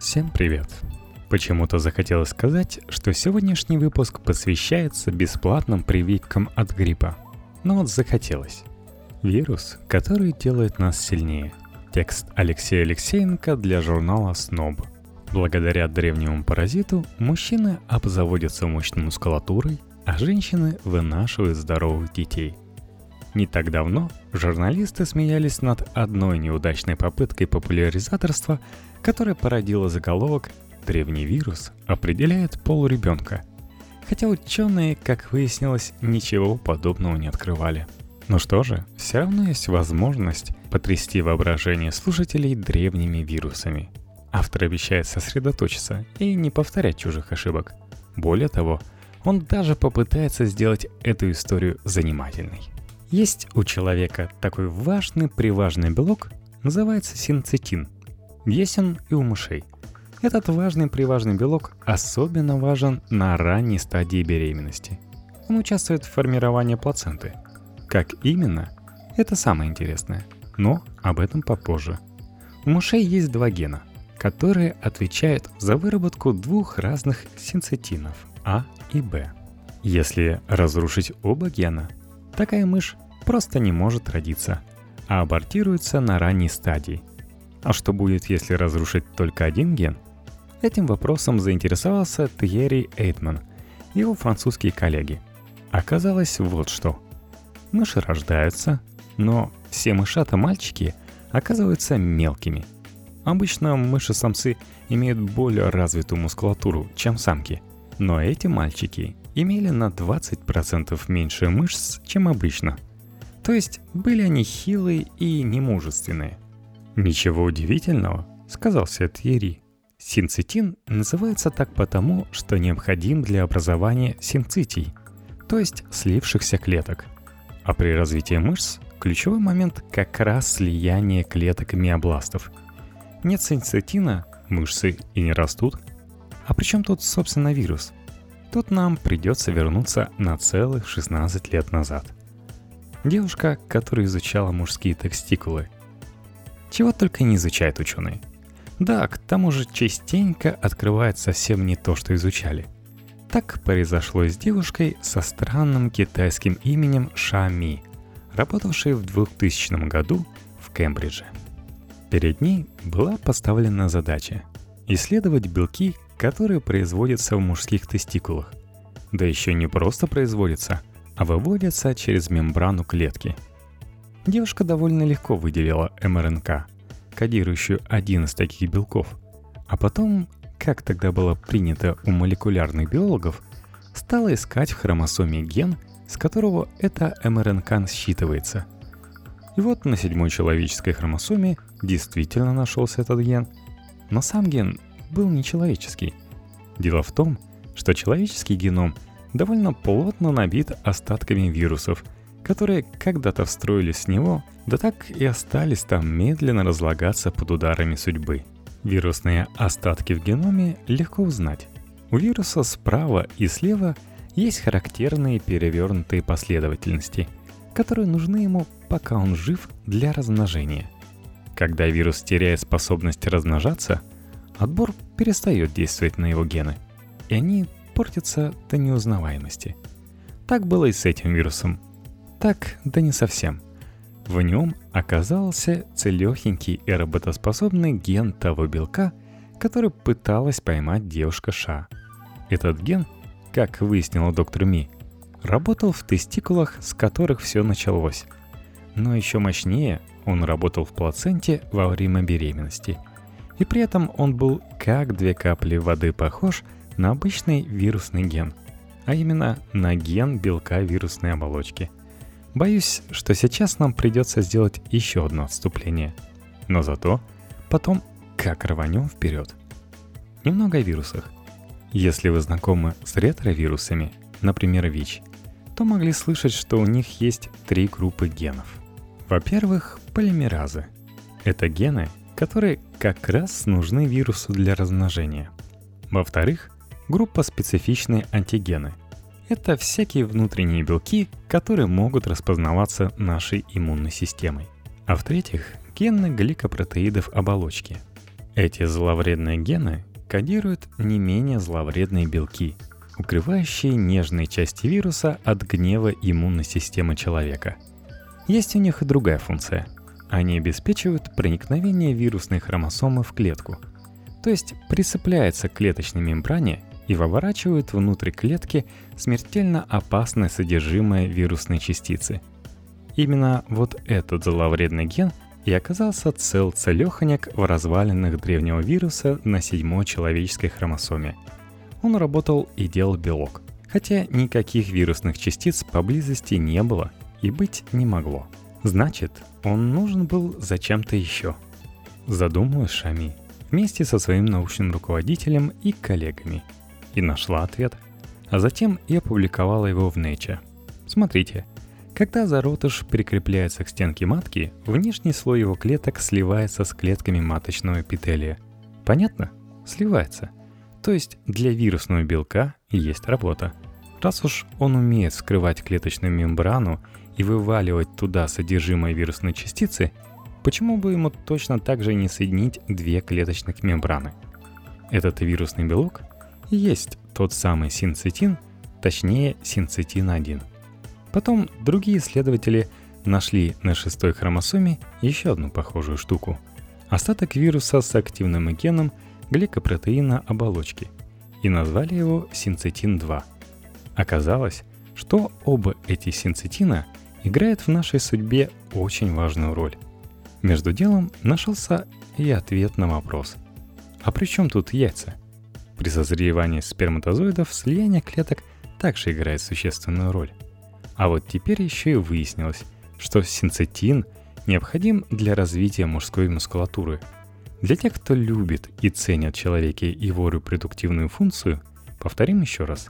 Всем привет! Почему-то захотелось сказать, что сегодняшний выпуск посвящается бесплатным прививкам от гриппа. Но вот захотелось. Вирус, который делает нас сильнее. Текст Алексея Алексеенко для журнала «Сноб». Благодаря древнему паразиту мужчины обзаводятся мощной мускулатурой, а женщины вынашивают здоровых детей. Не так давно журналисты смеялись над одной неудачной попыткой популяризаторства, которая породила заголовок «Древний вирус определяет пол ребенка». Хотя ученые, как выяснилось, ничего подобного не открывали. Ну что же, все равно есть возможность потрясти воображение слушателей древними вирусами. Автор обещает сосредоточиться и не повторять чужих ошибок. Более того, он даже попытается сделать эту историю занимательной. Есть у человека такой важный-приважный белок, называется синцетин. Есть он и у мышей. Этот важный-приважный белок особенно важен на ранней стадии беременности. Он участвует в формировании плаценты. Как именно? Это самое интересное. Но об этом попозже. У мышей есть два гена, которые отвечают за выработку двух разных синцетинов – А и Б. Если разрушить оба гена, такая мышь просто не может родиться, а абортируется на ранней стадии. А что будет, если разрушить только один ген? Этим вопросом заинтересовался Тьерри Эйтман, его французские коллеги. Оказалось вот что. Мыши рождаются, но все мышата-мальчики оказываются мелкими. Обычно мыши-самцы имеют более развитую мускулатуру, чем самки – но эти мальчики имели на 20% меньше мышц, чем обычно. То есть были они хилые и немужественные. «Ничего удивительного», — сказал Сетьери. Синцитин называется так потому, что необходим для образования синцитий, то есть слившихся клеток. А при развитии мышц ключевой момент как раз слияние клеток миобластов. Нет синцитина, мышцы и не растут — а при чем тут, собственно, вирус? Тут нам придется вернуться на целых 16 лет назад. Девушка, которая изучала мужские текстикулы. Чего только не изучают ученые. Да, к тому же частенько открывает совсем не то, что изучали. Так произошло с девушкой со странным китайским именем Шами, работавшей в 2000 году в Кембридже. Перед ней была поставлена задача – исследовать белки, которые производятся в мужских тестикулах. Да еще не просто производятся, а выводятся через мембрану клетки. Девушка довольно легко выделила МРНК, кодирующую один из таких белков, а потом, как тогда было принято у молекулярных биологов, стала искать в хромосоме ген, с которого эта МРНК считывается. И вот на седьмой человеческой хромосоме действительно нашелся этот ген, но сам ген был нечеловеческий. Дело в том, что человеческий геном довольно плотно набит остатками вирусов, которые когда-то встроились в него, да так и остались там медленно разлагаться под ударами судьбы. Вирусные остатки в геноме легко узнать. У вируса справа и слева есть характерные перевернутые последовательности, которые нужны ему, пока он жив для размножения. Когда вирус теряет способность размножаться – отбор перестает действовать на его гены, и они портятся до неузнаваемости. Так было и с этим вирусом. Так, да не совсем. В нем оказался целехенький и работоспособный ген того белка, который пыталась поймать девушка Ша. Этот ген, как выяснила доктор Ми, работал в тестикулах, с которых все началось. Но еще мощнее он работал в плаценте во время беременности – и при этом он был как две капли воды похож на обычный вирусный ген, а именно на ген белка вирусной оболочки. Боюсь, что сейчас нам придется сделать еще одно отступление. Но зато потом как рванем вперед. Немного о вирусах. Если вы знакомы с ретровирусами, например, ВИЧ, то могли слышать, что у них есть три группы генов. Во-первых, полимеразы. Это гены, которые как раз нужны вирусу для размножения. Во-вторых, группа специфичные антигены. Это всякие внутренние белки, которые могут распознаваться нашей иммунной системой. А в-третьих, гены гликопротеидов оболочки. Эти зловредные гены кодируют не менее зловредные белки, укрывающие нежные части вируса от гнева иммунной системы человека. Есть у них и другая функция. Они обеспечивают проникновение вирусной хромосомы в клетку, то есть прицепляются к клеточной мембране и выворачивают внутрь клетки смертельно опасное содержимое вирусной частицы. Именно вот этот зловредный ген и оказался цел целеханяк в развалинах древнего вируса на седьмой человеческой хромосоме. Он работал и делал белок, хотя никаких вирусных частиц поблизости не было и быть не могло. Значит, он нужен был зачем-то еще. Задумалась Шами вместе со своим научным руководителем и коллегами – и нашла ответ, а затем и опубликовала его в Nature. Смотрите, когда зародыш прикрепляется к стенке матки, внешний слой его клеток сливается с клетками маточного эпителия. Понятно? Сливается. То есть для вирусного белка есть работа. Раз уж он умеет вскрывать клеточную мембрану и вываливать туда содержимое вирусной частицы, почему бы ему точно так же не соединить две клеточных мембраны? Этот вирусный белок есть тот самый синцитин, точнее синцитин-1. Потом другие исследователи нашли на шестой хромосоме еще одну похожую штуку. Остаток вируса с активным геном гликопротеина оболочки и назвали его синцитин-2. Оказалось, что оба эти синцитина играют в нашей судьбе очень важную роль. Между делом нашелся и ответ на вопрос. А при чем тут яйца? При созревании сперматозоидов слияние клеток также играет существенную роль. А вот теперь еще и выяснилось, что синцетин необходим для развития мужской мускулатуры. Для тех, кто любит и ценит человеке его репродуктивную функцию, повторим еще раз.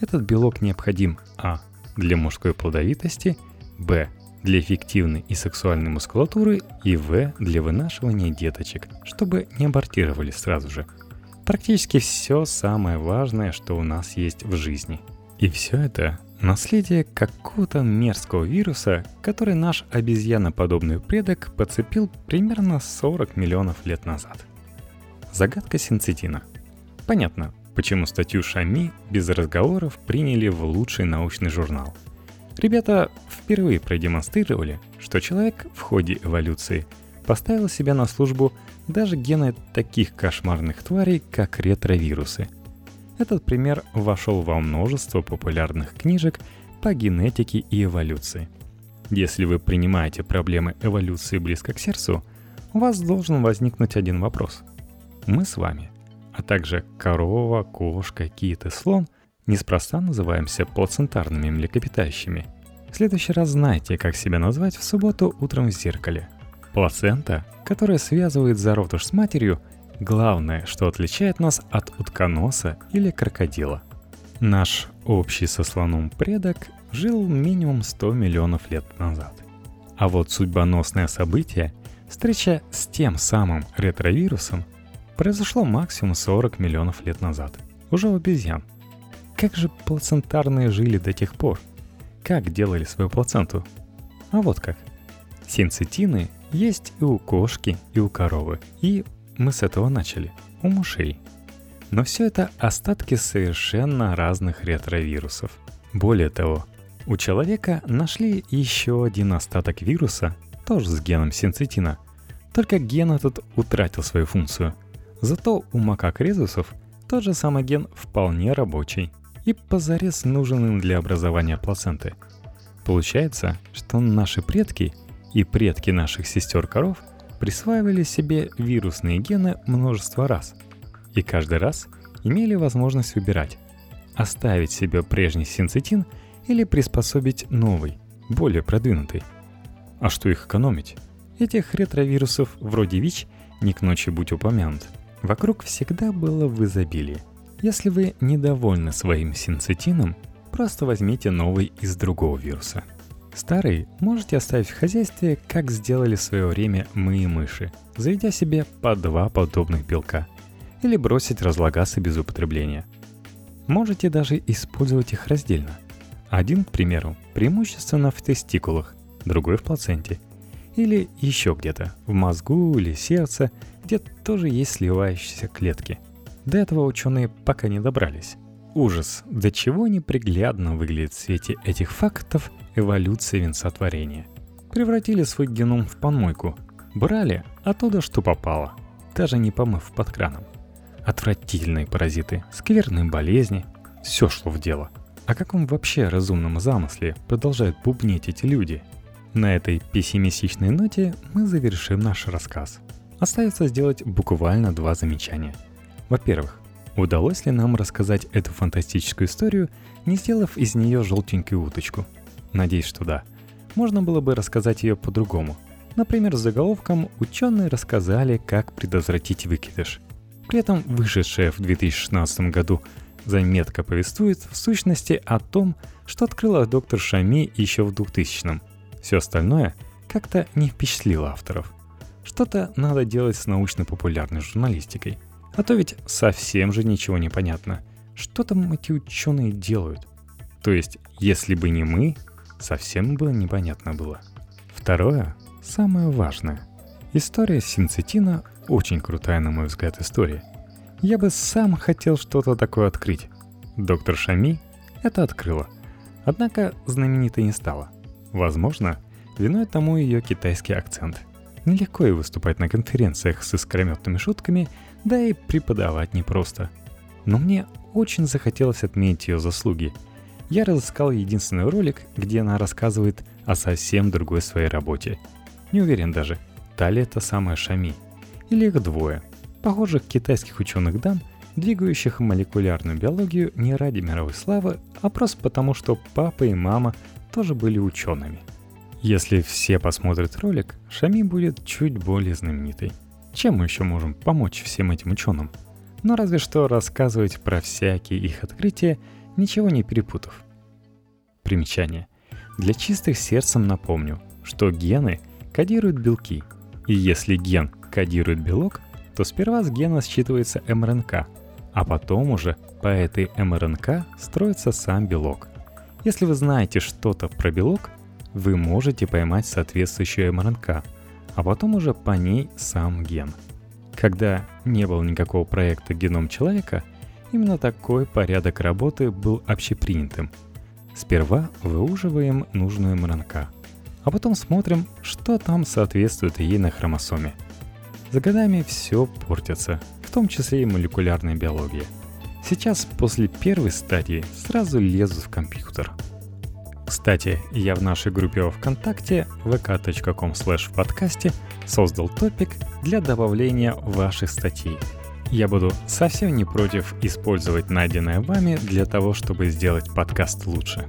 Этот белок необходим а. для мужской плодовитости, б. для эффективной и сексуальной мускулатуры и в. для вынашивания деточек, чтобы не абортировали сразу же – Практически все самое важное, что у нас есть в жизни. И все это наследие какого-то мерзкого вируса, который наш обезьяноподобный предок подцепил примерно 40 миллионов лет назад. Загадка синцитина. Понятно, почему статью Шами без разговоров приняли в лучший научный журнал. Ребята впервые продемонстрировали, что человек в ходе эволюции поставил себя на службу даже гены таких кошмарных тварей, как ретровирусы. Этот пример вошел во множество популярных книжек по генетике и эволюции. Если вы принимаете проблемы эволюции близко к сердцу, у вас должен возникнуть один вопрос. Мы с вами, а также корова, кошка, кит и слон неспроста называемся плацентарными млекопитающими. В следующий раз знайте, как себя назвать в субботу утром в зеркале – Плацента, которая связывает зародыш с матерью, главное, что отличает нас от утконоса или крокодила. Наш общий со слоном предок жил минимум 100 миллионов лет назад. А вот судьбоносное событие, встреча с тем самым ретровирусом, произошло максимум 40 миллионов лет назад, уже у обезьян. Как же плацентарные жили до тех пор? Как делали свою плаценту? А вот как. Синцитины есть и у кошки, и у коровы. И мы с этого начали. У мышей. Но все это остатки совершенно разных ретровирусов. Более того, у человека нашли еще один остаток вируса, тоже с геном синцитина. Только ген этот утратил свою функцию. Зато у макак резусов тот же самый ген вполне рабочий и позарез нужен им для образования плаценты. Получается, что наши предки – и предки наших сестер-коров присваивали себе вирусные гены множество раз. И каждый раз имели возможность выбирать, оставить себе прежний синцитин или приспособить новый, более продвинутый. А что их экономить? Этих ретровирусов вроде ВИЧ не к ночи будь упомянут. Вокруг всегда было в изобилии. Если вы недовольны своим синцитином, просто возьмите новый из другого вируса – Старый можете оставить в хозяйстве, как сделали в свое время мы и мыши, заведя себе по два подобных белка. Или бросить разлагаться без употребления. Можете даже использовать их раздельно. Один, к примеру, преимущественно в тестикулах, другой в плаценте. Или еще где-то, в мозгу или сердце, где тоже есть сливающиеся клетки. До этого ученые пока не добрались. Ужас, до чего неприглядно выглядит в свете этих фактов эволюция венцотворения. Превратили свой геном в помойку. Брали оттуда, что попало, даже не помыв под краном. Отвратительные паразиты, скверные болезни, все шло в дело. О каком вообще разумном замысле продолжают бубнить эти люди? На этой пессимистичной ноте мы завершим наш рассказ. Остается сделать буквально два замечания. Во-первых, удалось ли нам рассказать эту фантастическую историю, не сделав из нее желтенькую уточку? Надеюсь, что да. Можно было бы рассказать ее по-другому. Например, с заголовком «Ученые рассказали, как предотвратить выкидыш». При этом вышедшая в 2016 году заметка повествует в сущности о том, что открыла доктор Шами еще в 2000-м. Все остальное как-то не впечатлило авторов. Что-то надо делать с научно-популярной журналистикой. А то ведь совсем же ничего не понятно. Что там эти ученые делают? То есть, если бы не мы, совсем бы непонятно было. Второе, самое важное. История синцетина очень крутая, на мой взгляд, история. Я бы сам хотел что-то такое открыть. Доктор Шами это открыла. Однако знаменитой не стала. Возможно, виной тому ее китайский акцент. Нелегко ей выступать на конференциях с искрометными шутками, да и преподавать непросто. Но мне очень захотелось отметить ее заслуги. Я разыскал единственный ролик, где она рассказывает о совсем другой своей работе. Не уверен даже, та ли это самая Шами – или их двое, похожих китайских ученых дам, двигающих молекулярную биологию не ради мировой славы, а просто потому, что папа и мама тоже были учеными. Если все посмотрят ролик, Шами будет чуть более знаменитой. Чем мы еще можем помочь всем этим ученым? Но разве что рассказывать про всякие их открытия, ничего не перепутав. Примечание. Для чистых сердцем напомню, что гены кодируют белки, и если ген кодирует белок, то сперва с гена считывается МРНК, а потом уже по этой МРНК строится сам белок. Если вы знаете что-то про белок, вы можете поймать соответствующую МРНК, а потом уже по ней сам ген. Когда не было никакого проекта «Геном человека», именно такой порядок работы был общепринятым. Сперва выуживаем нужную МРНК, а потом смотрим, что там соответствует ей на хромосоме – за годами все портится, в том числе и молекулярная биология. Сейчас после первой стадии сразу лезу в компьютер. Кстати, я в нашей группе ВКонтакте vk.com в подкасте создал топик для добавления ваших статей. Я буду совсем не против использовать найденное вами для того, чтобы сделать подкаст лучше.